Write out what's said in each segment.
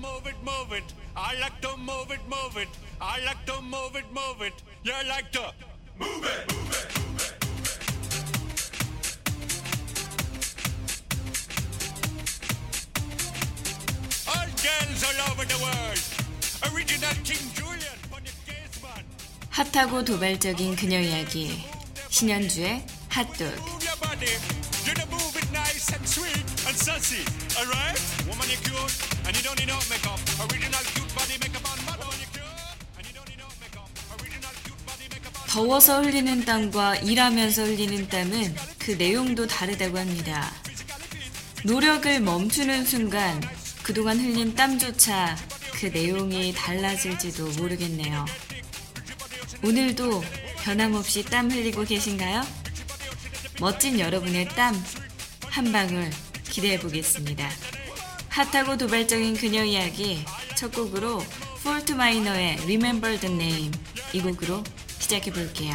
move it, move it. I like to move it, move it. I like to move it, move it. You like to move it, move it, move it. All girls all over the world. Original King Julian for the case man. 핫하고 도발적인 그녀 이야기 신현주의 핫도그 더워서 흘리는 땀과 일하면서 흘리는 땀은 그 내용도 다르다고 합니다. 노력을 멈추는 순간 그동안 흘린 땀조차 그 내용이 달라질지도 모르겠네요. 오늘도 변함없이 땀 흘리고 계신가요? 멋진 여러분의 땀 한 방울 기대해 보겠습니다. 핫하고 도발적인 그녀 이야기 첫 곡으로 폴트 마이너의 Remember the Name 이 곡으로 시작해 볼게요.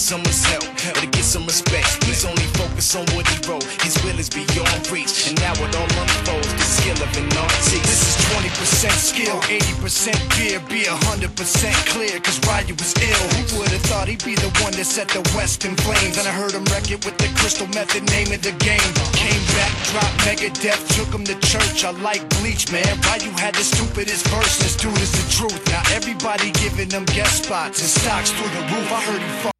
someone's help or to get some respect. He's only focused on what he wrote. His will is beyond reach, and now it all unfolds. The skill of an artist. This is 20% skill, 80% fear, be 100% clear, cause Ryu was ill. Who would have thought he'd be the one that set the West in flames? And I heard him wreck it with the crystal method, name of the game. Came back, dropped Megadeth, took him to church. I like Bleach, man. Ryu had the stupidest verse, this dude is the truth. Now everybody giving them guest spots and stocks through the roof. I heard he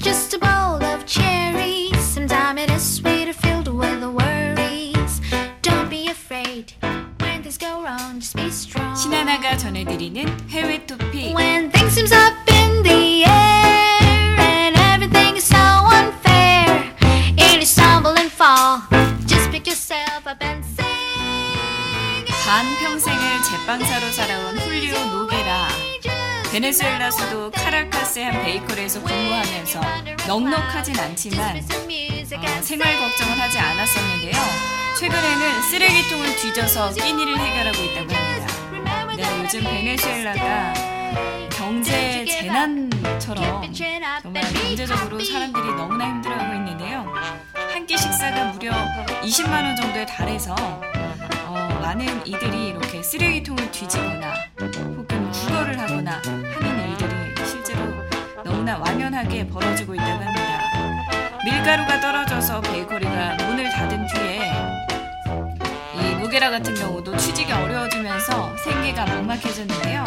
just a bowl 베네수엘라 수도 카라카스의 한 베이커리에서 근무하면서 넉넉하진 않지만 어, 생활 걱정을 하지 않았었는데요. 최근에는 쓰레기통을 뒤져서 끼니를 해결하고 있다고 합니다. 네, 요즘 베네수엘라가 경제 재난처럼 정말 경제적으로 사람들이 너무나 힘들어하고 있는데요. 한 끼 식사가 무려 20만 원 정도에 달해서 어, 많은 이들이 이렇게 쓰레기통을 뒤지거나 하거나 하는 일들이 실제로 너무나 완연하게 벌어지고 있다고 합니다. 밀가루가 떨어져서 베이커리가 문을 닫은 뒤에 이 노게라 같은 경우도 취직이 어려워지면서 생계가 막막해졌는데요.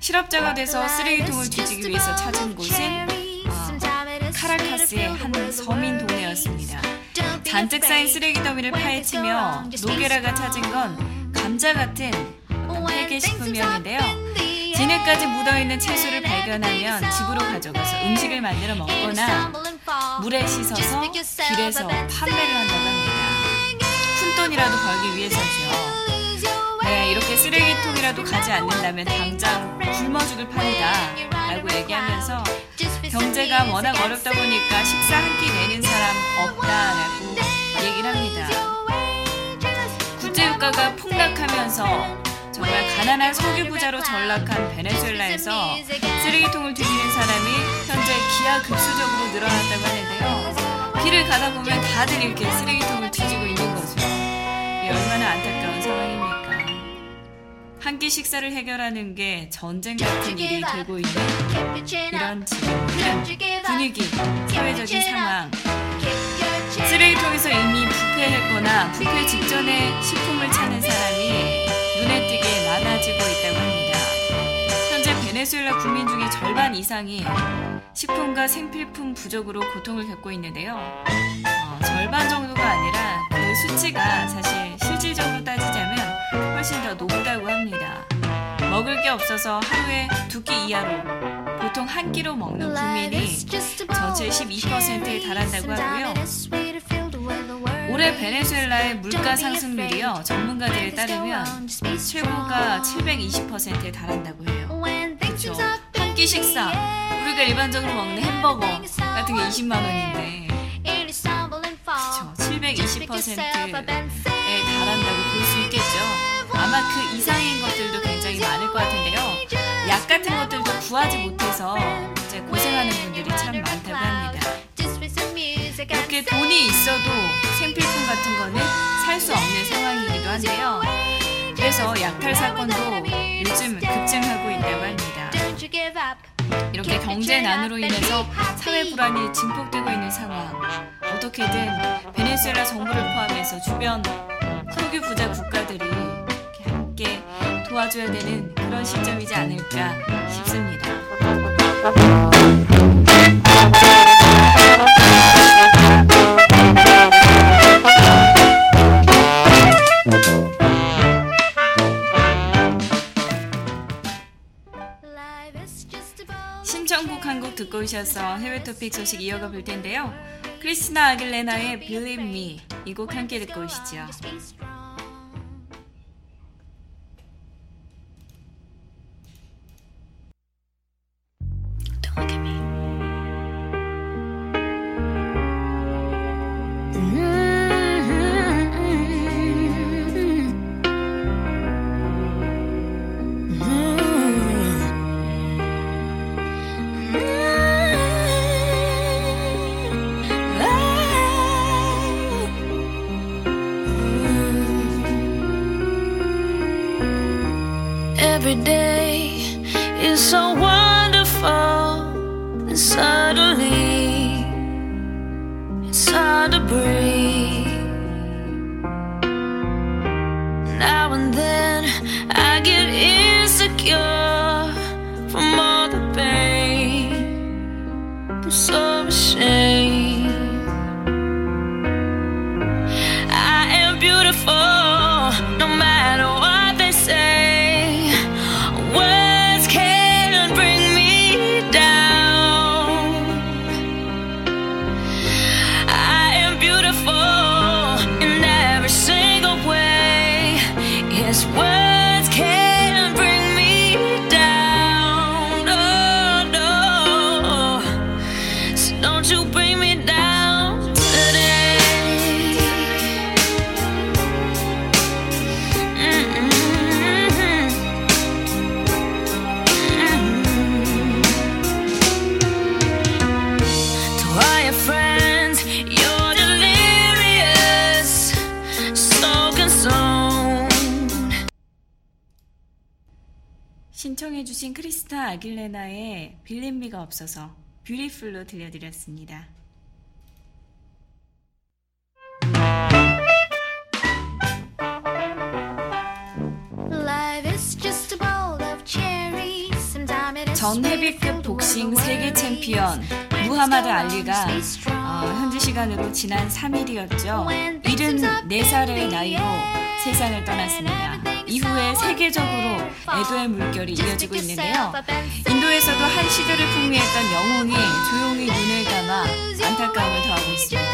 실업자가 돼서 쓰레기통을 뒤지기 위해서 찾은 곳은 아, 카라카스의 한 서민 동네였습니다. 잔뜩 쌓인 쓰레기 더미를 파헤치며 노게라가 찾은 건 감자 같은 폐기 식품이었는데요. 진해까지 묻어있는 채소를 발견하면 집으로 가져가서 음식을 만들어 먹거나 물에 씻어서 길에서 판매를 한다고 합니다. 푼돈이라도 벌기 위해서죠. 네, 이렇게 여행이라도 가지 않는다면 당장 굶어 죽을 판이다 라고 얘기하면서 경제가 워낙 어렵다 보니까 식사 한 끼 내는 사람 없다라고 얘기를 합니다. 국제유가가 폭락하면서 정말 가난한 석유 부자로 전락한 베네수엘라에서 쓰레기통을 뒤지는 사람이 현재 기하급수적으로 늘어났다고 하는데요. 길을 가다 보면 다들 이렇게 쓰레기통을 뒤지고 있는 거죠. 이게 얼마나 안타까운 상황입니까? 한 끼 식사를 해결하는 게 전쟁 같은 일이 되고 있는 이런 지금 분위기, 사회적인 상황, 쓰레기통에서 이미 부패했거나 부패 직전에 식품을 찾는 사람이 눈에 띄게 많아지고 있다고 합니다. 현재 베네수엘라 국민 중에 절반 이상이 식품과 생필품 부족으로 고통을 겪고 있는데요. 어, 절반 정도가 아니라 그 수치가 사실 실질적으로 따지자면 훨씬 더 높다고 합니다. 먹을 게 없어서 하루에 두 끼 이하로 보통 한 끼로 먹는 국민이 전체 12%에 달한다고 하고요. 올해 베네수엘라의 물가 상승률이요 전문가들에 따르면 최고가 720%에 달한다고 해요. 그렇죠. 한 끼 식사 우리가 일반적으로 먹는 햄버거 같은 게 20만 원인데 그렇죠. 720%에 달한다고 볼 수 있겠죠. 아마 그 이상인 것들도 굉장히 많을 것 같은데요. 약 같은 것들도 구하지 못해서 이제 고생하는 분들이 참 많다고 합니다. 이렇게 돈이 있어도 생필품 같은 거는 살 수 없는 상황이기도 한데요. 그래서 약탈 사건도 요즘 급증하고 있다고 합니다. 이렇게 경제 난으로 인해서 사회 불안이 증폭되고 있는 상황. 어떻게든 베네수엘라 정부를 포함해서 주변 석유 부자 국가들이 함께 도와줘야 되는 그런 시점이지 않을까 싶습니다. 한곡 듣고 오셔서 해외 토픽 소식 이어가 볼 텐데요. 크리스나 아길레나의 Believe Me 이 곡 함께 듣고 오시죠. Sun. 아길레나의 빌림미가 없어서 뷰티풀로 들려드렸습니다. 전 헤비급 복싱 세계 챔피언 무하마드 알리가 어, 현지 시간으로 지난 3일이었죠. 74살의 나이로 세상을 떠났습니다. 이후에 세계적으로 애도의 물결이 이어지고 있는데요. 인도에서도 한 시대를 풍미했던 영웅이 조용히 눈을 감아 안타까움을 더하고 있습니다.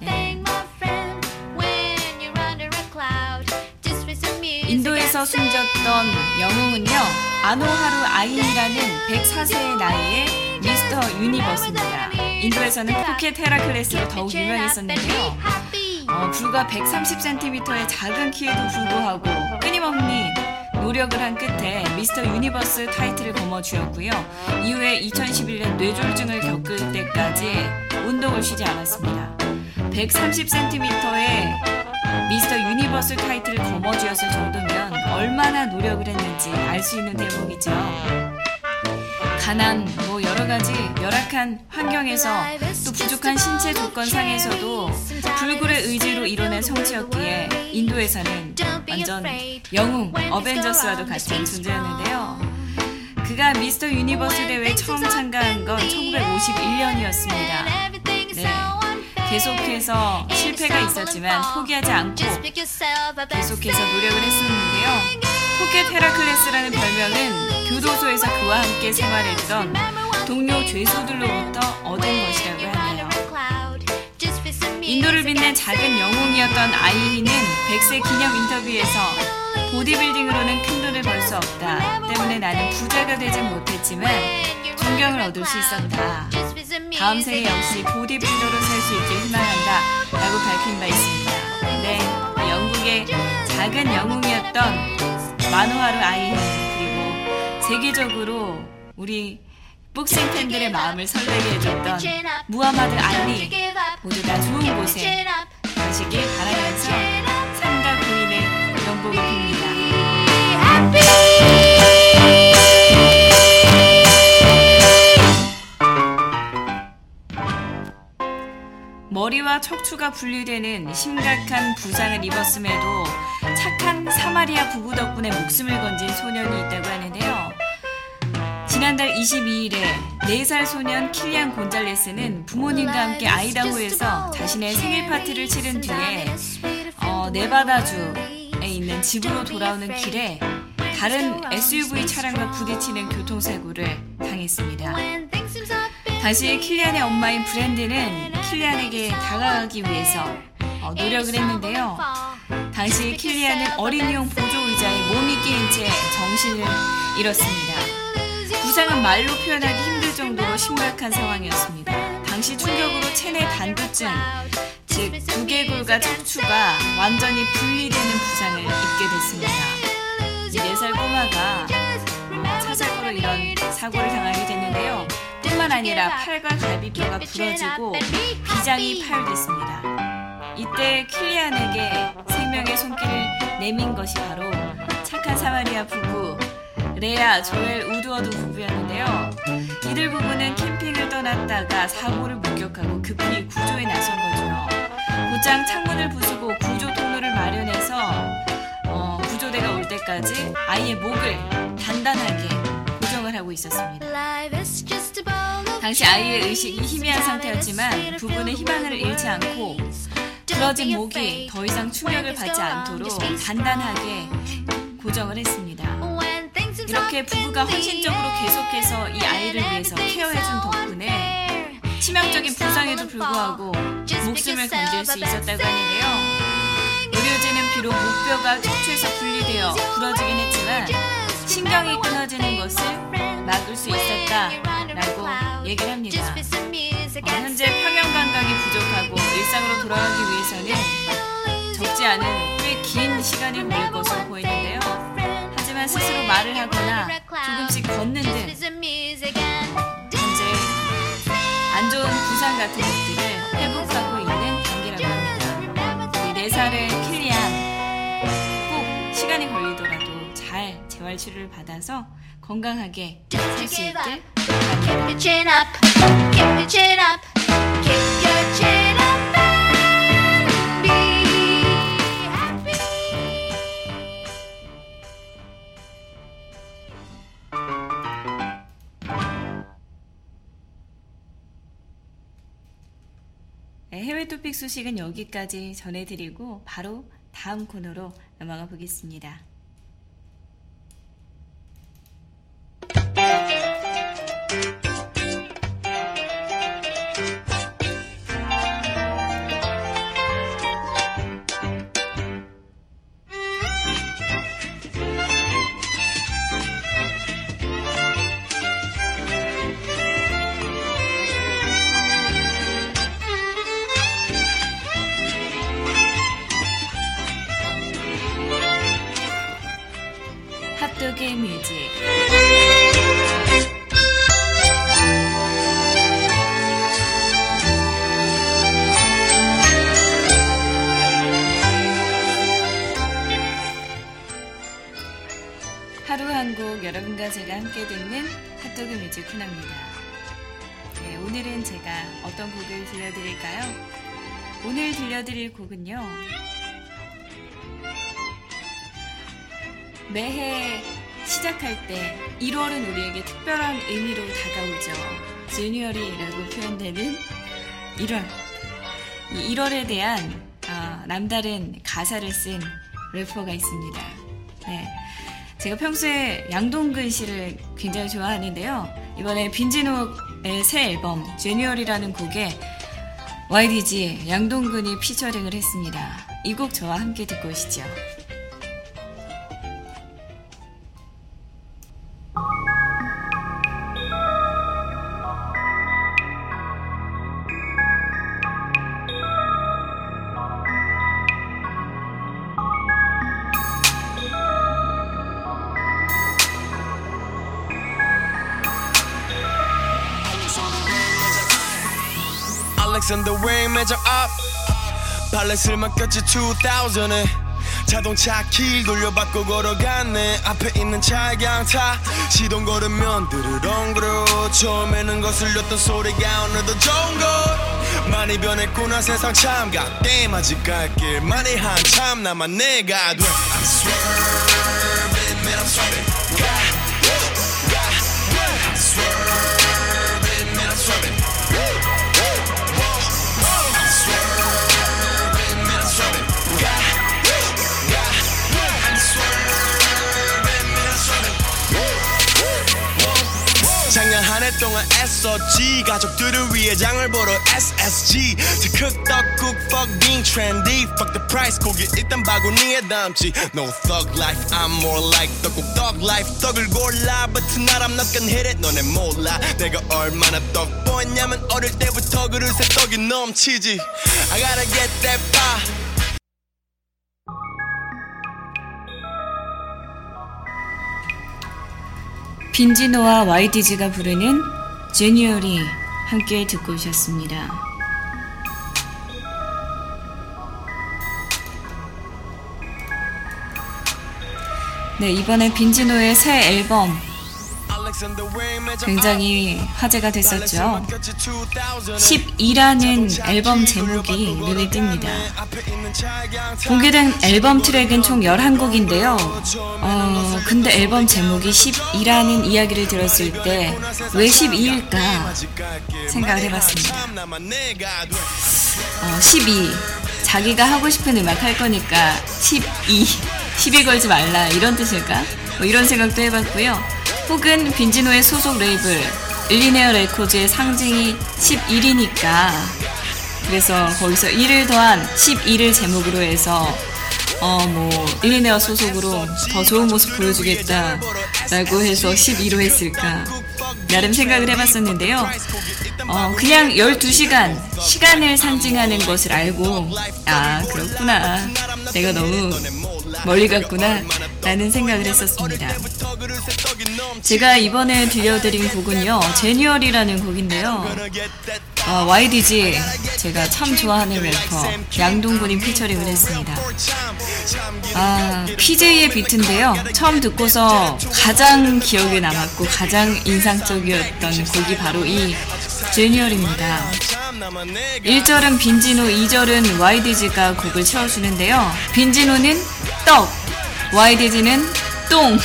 네. 인도에서 숨졌던 영웅은요, 마노하르 아이치라는 104세의 나이의 미스터 유니버스입니다. 인도에서는 포켓 헤라클레스로 더욱 유명했었는데요. 어, 불과 130cm의 작은 키에도 불구하고 끊임없는 노력을 한 끝에 미스터 유니버스 타이틀을 거머쥐었고요. 이후에 2011년 뇌졸중을 겪을 때까지 운동을 쉬지 않았습니다. 130cm의 미스터 유니버스 타이틀을 거머쥐었을 정도면 얼마나 노력을 했는지 알 수 있는 대목이죠. 가난, 뭐 여러 가지 열악한 환경에서 또 부족한 신체 조건 상에서도 불굴의 의지로 이뤄낸 성취였기에 인도에서는 완전 영웅 어벤져스와도 같은 존재였는데요. 그가 미스터 유니버스 대회에 처음 참가한 건 1951년이었습니다. 네. 계속해서 실패가 있었지만 포기하지 않고 계속해서 노력을 했었는데요. 포켓 헤라클레스라는 별명은 교도소에서 그와 함께 생활했던 동료 죄수들로부터 얻은 것이라고 하네요. 인도를 빛낸 작은 영웅이었던 아이히는 100세 기념 인터뷰에서 보디빌딩으로는 큰 돈을 벌 수 없다. 때문에 나는 부자가 되진 못했지만 존경을 얻을 수 있었다. 다음 생에 역시 보디빌더로 살 수 있길 희망한다. 라고 밝힌 바 있습니다. 네, 영국의 작은 영웅이었던 마노하루 아이히 그리고 세계적으로 우리 복싱 팬들의 마음을 설레게 해줬던 무하마드 알리 모두 다 좋은 곳에 가시길 바라면서 삼가 고인의 명복을 빕니다. 머리와 척추가 분리되는 심각한 부상을 입었음에도 착한 사마리아 부부 덕분에 목숨을 건진 소년이 있다고 하는데요. 지난달 22일에 4살 소년 킬리안 곤잘레스는 부모님과 함께 아이다호에서 자신의 생일 파티를 치른 뒤에 어, 네바다주에 있는 집으로 돌아오는 길에 다른 SUV 차량과 부딪히는 교통사고를 당했습니다. 다시 킬리안의 엄마인 브랜드는 킬리안에게 다가가기 위해서 어, 노력을 했는데요. 당시 킬리안은 어린이용 보조 의자에 몸이 끼인 채 정신을 잃었습니다. 부상은 말로 표현하기 힘들 정도로 심각한 상황이었습니다. 당시 충격으로 체내 단두증, 즉 두개골과 척추가 완전히 분리되는 부상을 입게 됐습니다. 이 4살 꼬마가 어, 차사고로 이런 사고를 당하게 됐는데요. 뿐만 아니라 팔과 갈비뼈가 부러지고 비장이 파열됐습니다. 이때 킬리안에게 생명의 손길을 내민 것이 바로 착한 사마리아 부부 레아, 조엘, 우드워드 부부였는데요. 이들 부부는 캠핑을 떠났다가 사고를 목격하고 급히 구조에 나선 거죠. 곧장 창문을 부수고 구조 통로를 마련해서 어, 구조대가 올 때까지 아이의 목을 단단하게 고정을 하고 있었습니다. 당시 아이의 의식이 희미한 상태였지만 부부는 희망을 잃지 않고 부러진 목이 더 이상 충격을 받지 않도록 단단하게 고정을 했습니다. 이렇게 부부가 헌신적으로 계속해서 이 아이를 위해서 케어해준 덕분에 치명적인 부상에도 불구하고 목숨을 건질 수 있었다고 하는데요. 의료진은 비록 목뼈가 척추에서 분리되어 부러지긴 했지만 신경이 끊어지는 것을 막을 수 있었다라고 얘기를 합니다. 어, 현재 평형 감각이 부족하고 일상으로 돌아가기 위해서는 적지 않은 꽤 긴 시간이 걸릴 것으로 보이는데요. 하지만 스스로 말을 하거나 조금씩 걷는 등 현재 안 좋은 부상 같은 것들을 회복하고 있는 단계라고 합니다. 우리 4살의 치료를 받아서 건강하게 살수 happy. 네, 해외 토픽 소식은 여기까지 전해드리고 바로 다음 코너로 넘어가 보겠습니다. 하루 한 곡 여러분과 제가 함께 듣는 핫도그 music 훈합니다. 네, 오늘은 제가 어떤 곡을 들려드릴까요? 오늘 들려드릴 곡은요. 매해 시작할 때 1월은 우리에게 특별한 의미로 다가오죠. January라고 표현되는 1월. 이 1월에 대한 아, 남다른 가사를 쓴 래퍼가 있습니다. 네. 제가 평소에 양동근 씨를 굉장히 좋아하는데요. 이번에 빈지노의 새 앨범 제뉴얼이라는 곡에 YDG 양동근이 피처링을 했습니다. 이 곡 저와 함께 듣고 오시죠. 발렛을 맡겼지 2000에. 자동차 길 돌려받고 걸어갔네. 앞에 있는 차 양타 시동 걸으면 드르렁그르 처음에는 거슬렸던 소리가 오늘도 좋은 것. 많이 변했구나 세상 참. 갓댐 아직 갈길 많이 한참 남아 내가 돼 I'm swerving man I'm swerving 동안 애썼지 가족들을 위해 장을 보러 SSG 즉흥 떡국 fuck being trendy fuck the price 고기 일단 바구니에 담지 No thug life I'm more like 떡국 떡 life 떡을 골라 But tonight I'm not gonna hit it 너네 몰라 내가 얼마나 떡 보였냐면 어릴 때부터 그릇에 떡이 넘치지 I gotta get that pie 빈지노와 YDG가 부르는 제뉴얼이 함께 듣고 오셨습니다. 네, 이번에 빈지노의 새 앨범 굉장히 화제가 됐었죠. 10이라는 앨범 제목이 눈에 띕니다. 공개된 앨범 트랙은 총 11곡인데요. 어, 근데 앨범 제목이 10이라는 이야기를 들었을 때 왜 12일까 생각을 해봤습니다. 어, 12. 자기가 하고 싶은 음악 할 거니까 12. 시비 걸지 말라 이런 뜻일까? 뭐 이런 생각도 해봤고요. 혹은 빈지노의 소속 레이블 일리네어 레코즈의 상징이 11이니까. 그래서 거기서 1을 더한 12를 제목으로 해서 어 뭐 일리네어 소속으로 더 좋은 모습 보여주겠다 라고 해서 12로 했을까. 나름 생각을 해봤었는데요. 어 그냥 12시간 시간을 상징하는 것을 알고 아 그렇구나. 내가 너무 멀리 갔구나 라는 생각을 했었습니다 제가 이번에 들려드린 곡은요 제뉴얼이라는 곡인데요 어, YDG 제가 참 좋아하는 래퍼 양동근이 피처링을 했습니다. 아 PJ의 비트인데요. 처음 듣고서 가장 기억에 남았고 가장 인상적이었던 곡이 바로 이 January입니다. 1절은 빈지노, 2절은 YDG가 곡을 채워주는데요. 빈지노는 떡, YDG는 똥.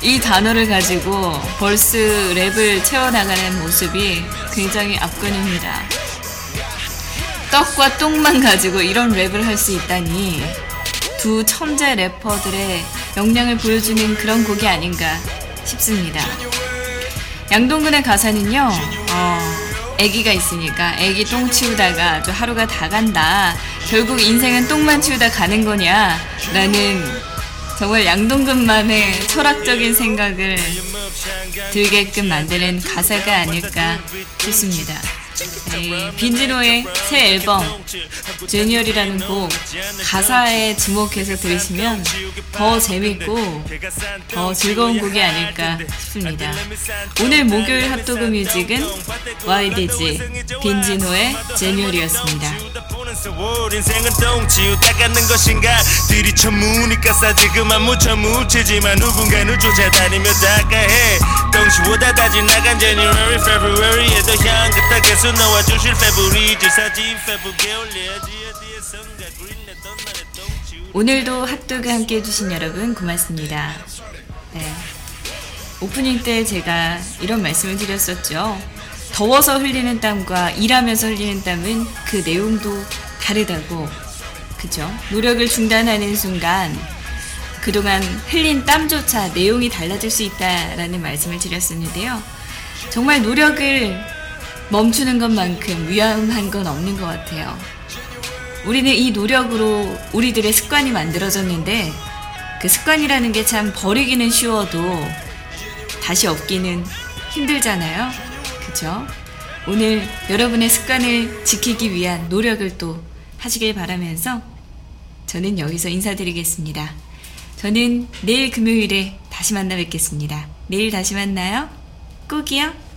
이 단어를 가지고 verse 랩을 채워나가는 모습이 굉장히 압권입니다. 떡과 똥만 가지고 이런 랩을 할 수 있다니 두 천재 래퍼들의 역량을 보여주는 그런 곡이 아닌가 싶습니다. 양동근의 가사는요, 어, 애기가 있으니까 애기 똥 치우다가 하루가 다 간다. 결국 인생은 똥만 치우다 가는 거냐? 라는 정말 양동근만의 철학적인 생각을 들게끔 만드는 가사가 아닐까 싶습니다. 네, 빈지노의 새 앨범 제니얼이라는 곡 가사에 주목해서 들으시면 더 재밌고 더 즐거운 곡이 아닐까 싶습니다. 오늘 목요일 핫도그 뮤직은 YDG 빈지노의 제니얼이었습니다. 보는 세월 인생은 똥치우 닦아는 것인가 들이쳐 무니까 싸지 그만 묻혀 묻히지만 누군가는 쫓아다니며 닦아해 똥치우다 다 지 나간 January, February에도 향긋하 계속 나와 주실 February 질사지 February 뒤에 성가 그린내 던날에 똥치우 오늘도 핫도그 함께 해주신 여러분 고맙습니다. 네. 오프닝 때 제가 이런 말씀을 드렸었죠. 더워서 흘리는 땀과 일하면서 흘리는 땀은 그 내용도 다르다고. 그죠? 노력을 중단하는 순간 그동안 흘린 땀조차 내용이 달라질 수 있다라는 말씀을 드렸었는데요. 정말 노력을 멈추는 것만큼 위험한 건 없는 것 같아요. 우리는 이 노력으로 우리들의 습관이 만들어졌는데 그 습관이라는 게 참 버리기는 쉬워도 다시 없기는 힘들잖아요. 그죠? 오늘 여러분의 습관을 지키기 위한 노력을 또 하시길 바라면서 저는 여기서 인사드리겠습니다. 저는 내일 금요일에 다시 만나 뵙겠습니다. 내일 다시 만나요. 꼭이요.